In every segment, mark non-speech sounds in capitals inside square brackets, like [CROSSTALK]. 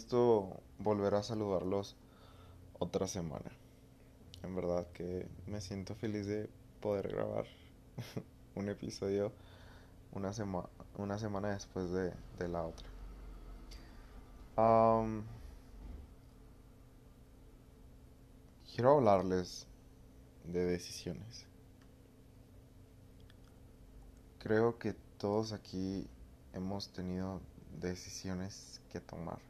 Gusto volver a saludarlos otra semana. En verdad que me siento feliz de poder grabar [LAUGHS] un episodio una, una semana después de, la otra. quiero hablarles de decisiones. Creo que todos aquí hemos tenido decisiones que tomar.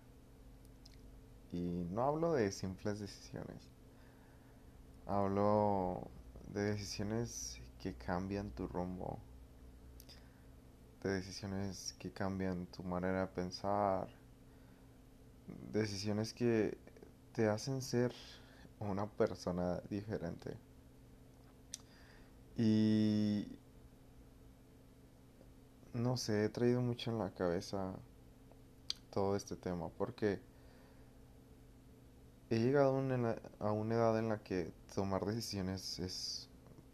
Y no hablo de simples decisiones. Hablo de decisiones que cambian tu rumbo. De decisiones que cambian tu manera de pensar. Decisiones que te hacen ser una persona diferente. Y no sé, he traído mucho en la cabeza todo este tema porque he llegado a una edad en la que tomar decisiones es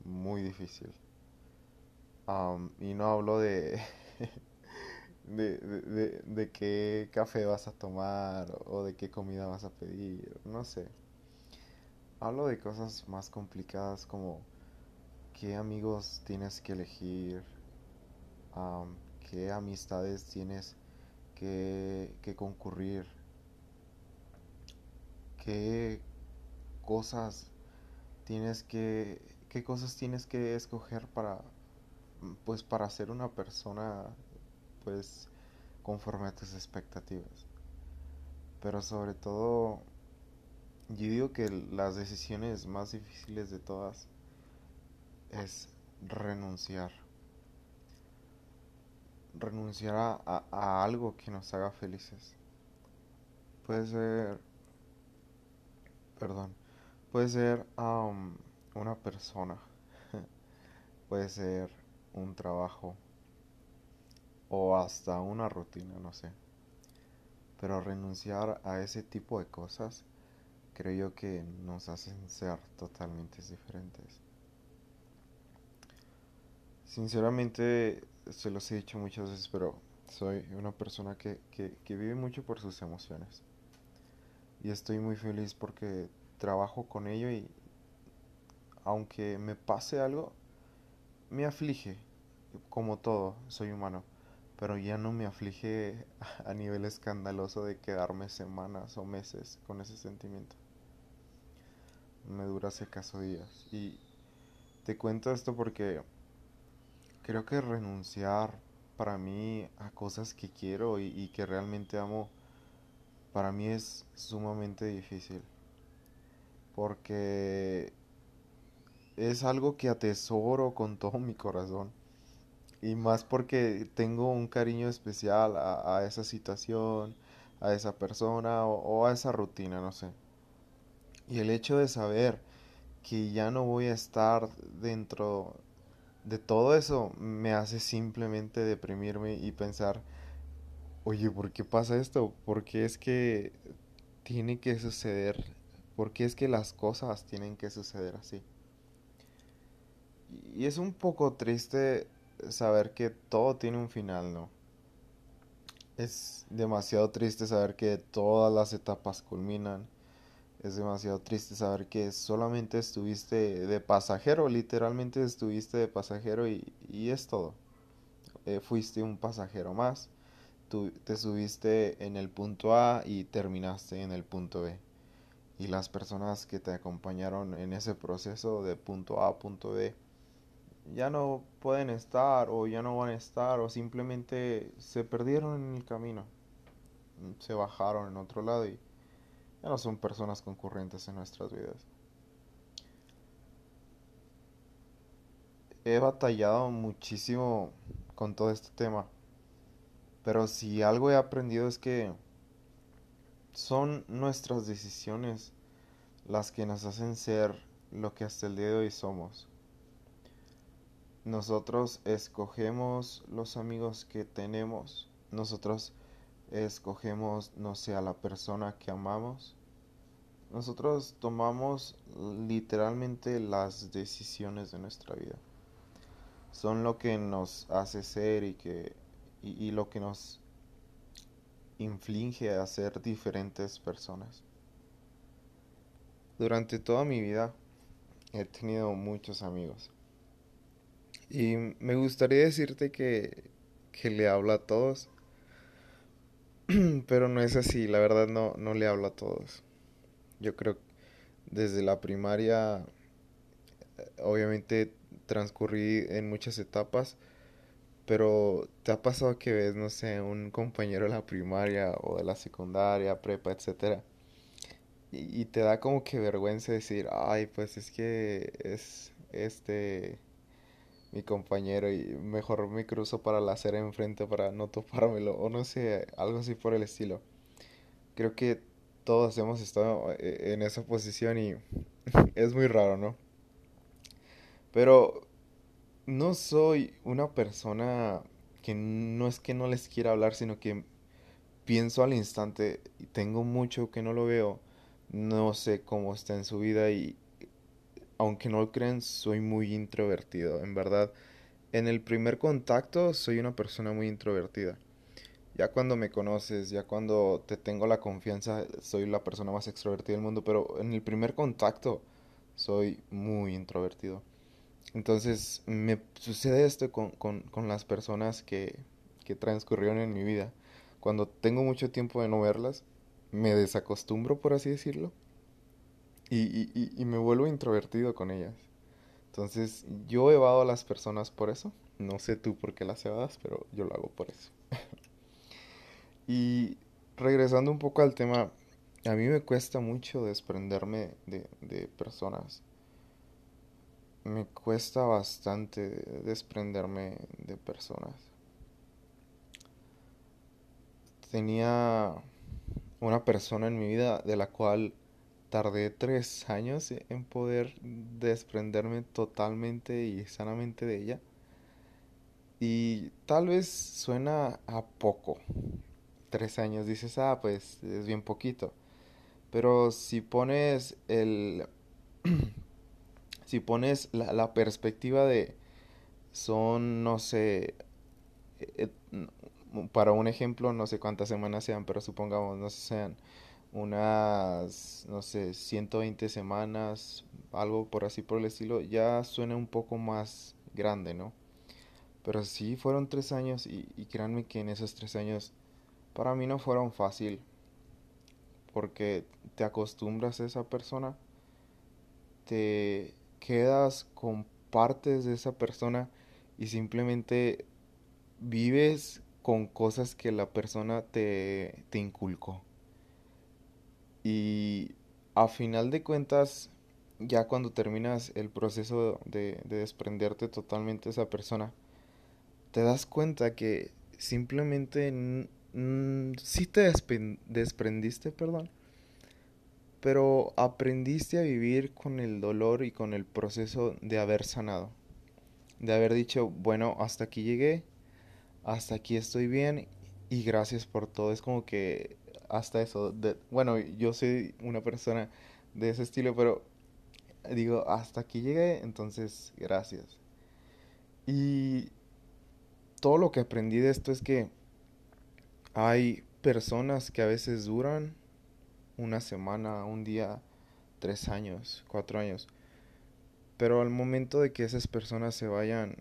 muy difícil. y no hablo [LAUGHS] de, de, de, de, qué café vas a tomar o de qué comida vas a pedir, no sé. Hablo de cosas más complicadas como qué amigos tienes que elegir, qué amistades tienes que, concurrir, qué cosas tienes que, qué cosas tienes que escoger para, pues para ser una persona, pues conforme a tus expectativas. Pero sobre todo, yo digo que las decisiones más difíciles de todas es renunciar renunciar a, algo que nos haga felices. Puede ser, perdón, puede ser una persona, [LAUGHS] puede ser un trabajo o hasta una rutina, no sé. Pero renunciar a ese tipo de cosas creo yo que nos hacen ser totalmente diferentes. Sinceramente, se los he dicho muchas veces, pero soy una persona que, vive mucho por sus emociones. Y estoy muy feliz porque trabajo con ello y aunque me pase algo, me aflige, como todo, soy humano, pero ya no me aflige [LAUGHS] a nivel escandaloso de quedarme semanas o meses con ese sentimiento. Me dura si acaso días. Y te cuento esto porque Creo que renunciar para mí a cosas que quiero y, que realmente amo, para mí es sumamente difícil. Porque es algo que atesoro con todo mi corazón. Y más porque tengo un cariño especial a, esa situación, a esa persona o, a esa rutina, no sé. Y el hecho de saber que ya no voy a estar dentro de todo eso me hace simplemente deprimirme y pensar, oye, ¿por qué pasa esto? ¿Por qué es que tiene que suceder? ¿Por qué es que las cosas tienen que suceder así? Y es un poco triste saber que todo tiene un final, ¿no? Es demasiado triste saber que todas las etapas culminan es demasiado triste saber que solamente estuviste de pasajero, literalmente estuviste de pasajero y, es todo. Eh, fuiste un pasajero más, tú te subiste en el punto A y terminaste en el punto B. Y las personas que te acompañaron en ese proceso de punto A a punto B ya no pueden estar o ya no van a estar o simplemente se perdieron en el camino. Se bajaron en otro lado y ya no son personas concurrentes en nuestras vidas. He batallado muchísimo con todo este tema, pero si algo he aprendido es que son nuestras decisiones las que nos hacen ser lo que hasta el día de hoy somos. Nosotros escogemos los amigos que tenemos, nosotros escogemos, no sé, a la persona que amamos. Nosotros tomamos literalmente las decisiones de nuestra vida. Son lo que nos hace ser y que y, lo que nos inflige a ser diferentes personas. Durante toda mi vida he tenido muchos amigos. Y me gustaría decirte que, que le hablo a todos. [CLEARS THROAT] Pero no es así, la verdad no, no le hablo a todos. Yo creo que desde la primaria, obviamente transcurrí en muchas etapas, pero ¿te ha pasado que ves, no sé, un compañero de la primaria o de la secundaria, prepa, etcétera? Y, te da como que vergüenza decir, ay, pues es que es este mi compañero y mejor me cruzo para la acera enfrente para no topármelo o no sé, algo así por el estilo. Creo que todos hemos estado eh, en esa posición y [LAUGHS] es muy raro, ¿no? Pero no soy una persona que no es que no les quiera hablar, sino que pienso al instante y tengo mucho que no lo veo, no sé cómo está en su vida y aunque no lo crean, soy muy introvertido. En verdad, en el primer contacto soy una persona muy introvertida. Ya cuando me conoces, ya cuando te tengo la confianza, soy la persona más extrovertida del mundo, pero en el primer contacto soy muy introvertido. Entonces me sucede esto con, con, con las personas que, que transcurrieron en mi vida. Cuando tengo mucho tiempo de no verlas, me desacostumbro, por así decirlo y, y, y, me vuelvo introvertido con ellas. Entonces yo evado a las personas por eso. No sé tú por qué las evadas, pero yo lo hago por eso. [LAUGHS] y regresando un poco al tema, a mí me cuesta mucho desprenderme de, de personas. Me cuesta bastante desprenderme de personas. Tenía una persona en mi vida de la cual tardé tres años en poder desprenderme totalmente y sanamente de ella. Y tal vez suena a poco. Tres años dices, ah, pues es bien poquito. Pero si pones el... [CLEARS THROAT] si pones la, la, perspectiva de... Son, no sé... Eh, para un ejemplo, no sé cuántas semanas sean, pero supongamos, no sé, sean unas, no sé, 120 semanas, algo por así por el estilo, ya suena un poco más grande, ¿no? Pero sí fueron tres años y, y créanme que en esos tres años para mí no fueron fácil porque te acostumbras a esa persona, te quedas con partes de esa persona y simplemente vives con cosas que la persona te, te inculcó. Y a final de cuentas, ya cuando terminas el proceso de, desprenderte totalmente de esa persona, te das cuenta que simplemente sí te desprendiste, perdón, pero aprendiste a vivir con el dolor y con el proceso de haber sanado, de haber dicho, bueno, hasta aquí llegué, hasta aquí estoy bien y gracias por todo. Es como que hasta eso. Bueno, yo soy una persona de ese estilo, pero digo, hasta aquí llegué, entonces gracias. Y todo lo que aprendí de esto es que hay personas que a veces duran una semana, un día, tres años, cuatro años. Pero al momento de que esas personas se vayan,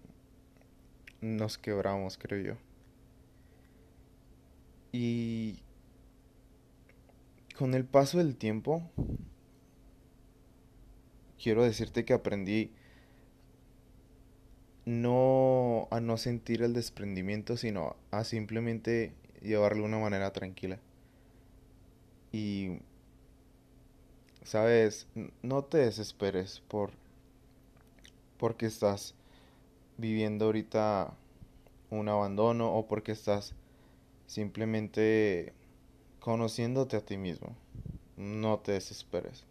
nos quebramos, creo yo. Y con el paso del tiempo, quiero decirte que aprendí no a no sentir el desprendimiento, sino a simplemente llevarlo de una manera tranquila. Y, sabes, no te desesperes por porque estás viviendo ahorita un abandono o porque estás simplemente conociéndote a ti mismo. No te desesperes.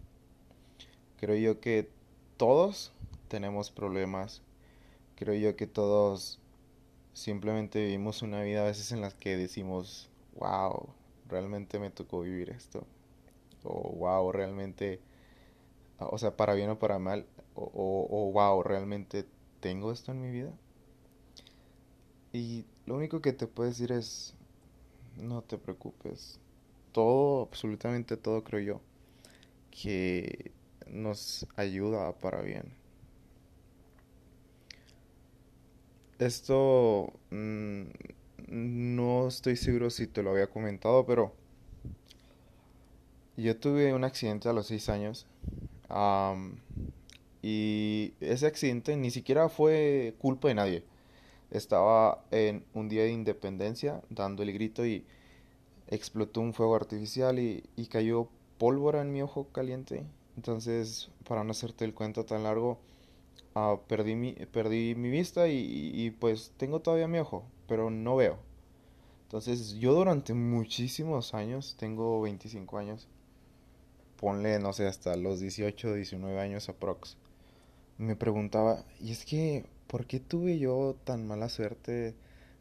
Creo yo que todos tenemos problemas. Creo yo que todos simplemente vivimos una vida a veces en las que decimos, wow, realmente me tocó vivir esto. O wow, realmente, o sea, para bien o para mal. O, wow, realmente tengo esto en mi vida. Y lo único que te puedo decir es, no te preocupes. Todo, absolutamente todo creo yo, que nos ayuda para bien. Esto mm, estoy seguro si te lo había comentado, pero yo tuve un accidente a los 6 años. y ese accidente ni siquiera fue culpa de nadie. Estaba en un día de independencia dando el grito y explotó un fuego artificial y, cayó pólvora en mi ojo caliente. Entonces, para no hacerte el cuento tan largo, ah, perdí, mi, perdí mi vista y, pues tengo todavía mi ojo, pero no veo. Entonces, yo durante muchísimos años, tengo 25 años, ponle, no sé, hasta los 18, 19 años aprox, me preguntaba, y es que, ¿por qué tuve yo tan mala suerte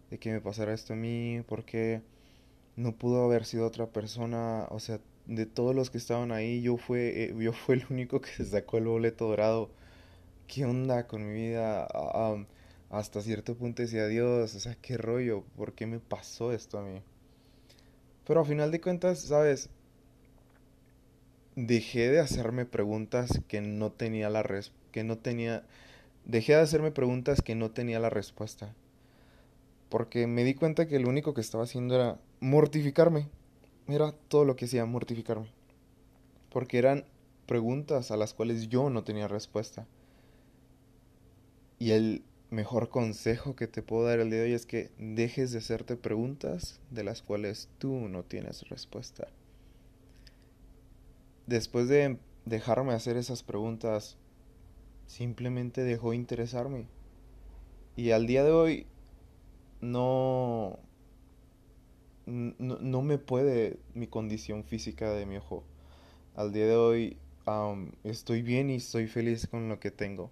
de que me pasara esto a mí? ¿Por qué no pudo haber sido otra persona? O sea, de todos los que estaban ahí, yo fue, eh, yo fue el único que se [LAUGHS] sacó el boleto dorado. ¿Qué onda con mi vida? Hasta cierto punto decía, Dios, o sea, qué rollo, ¿por qué me pasó esto a mí? Pero a final de cuentas, ¿sabes? Dejé de hacerme preguntas que no tenía la respuesta que no tenía, dejé de hacerme preguntas que no tenía la respuesta. Porque me di cuenta que lo único que estaba haciendo era mortificarme. Era todo lo que hacía, mortificarme. Porque eran preguntas a las cuales yo no tenía respuesta. Y el mejor consejo que te puedo dar el día de hoy es que dejes de hacerte preguntas de las cuales tú no tienes respuesta. Después de dejarme hacer esas preguntas simplemente dejó interesarme. Y al día de hoy no, no, me puede mi condición física de mi ojo. Al día de hoy estoy bien y estoy feliz con lo que tengo.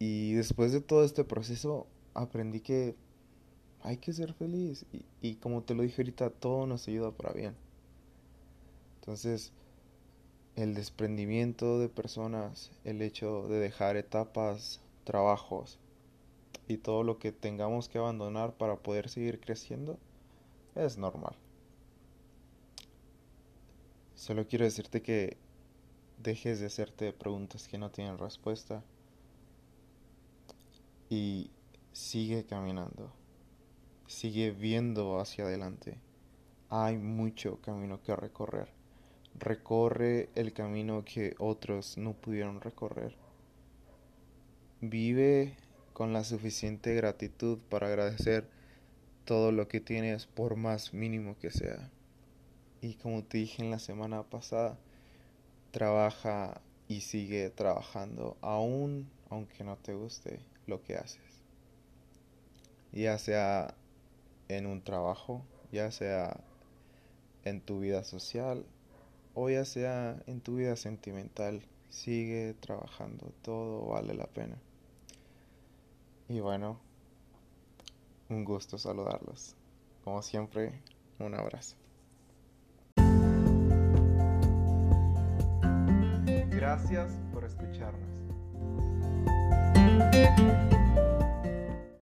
Y después de todo este proceso aprendí que hay que ser feliz. Y, y como te lo dije ahorita, todo nos ayuda para bien. Entonces, el desprendimiento de personas, el hecho de dejar etapas, trabajos y todo lo que tengamos que abandonar para poder seguir creciendo es normal. Solo quiero decirte que dejes de hacerte preguntas que no tienen respuesta y sigue caminando. Sigue viendo hacia adelante. Hay mucho camino que recorrer recorre el camino que otros no pudieron recorrer. Vive con la suficiente gratitud para agradecer todo lo que tienes por más mínimo que sea. Y como te dije en la semana pasada, trabaja y sigue trabajando aún aunque no te guste lo que haces. Ya sea en un trabajo, ya sea en tu vida social o ya sea en tu vida sentimental, sigue trabajando, todo vale la pena. Y bueno, un gusto saludarlos. Como siempre, un abrazo. Gracias por escucharnos.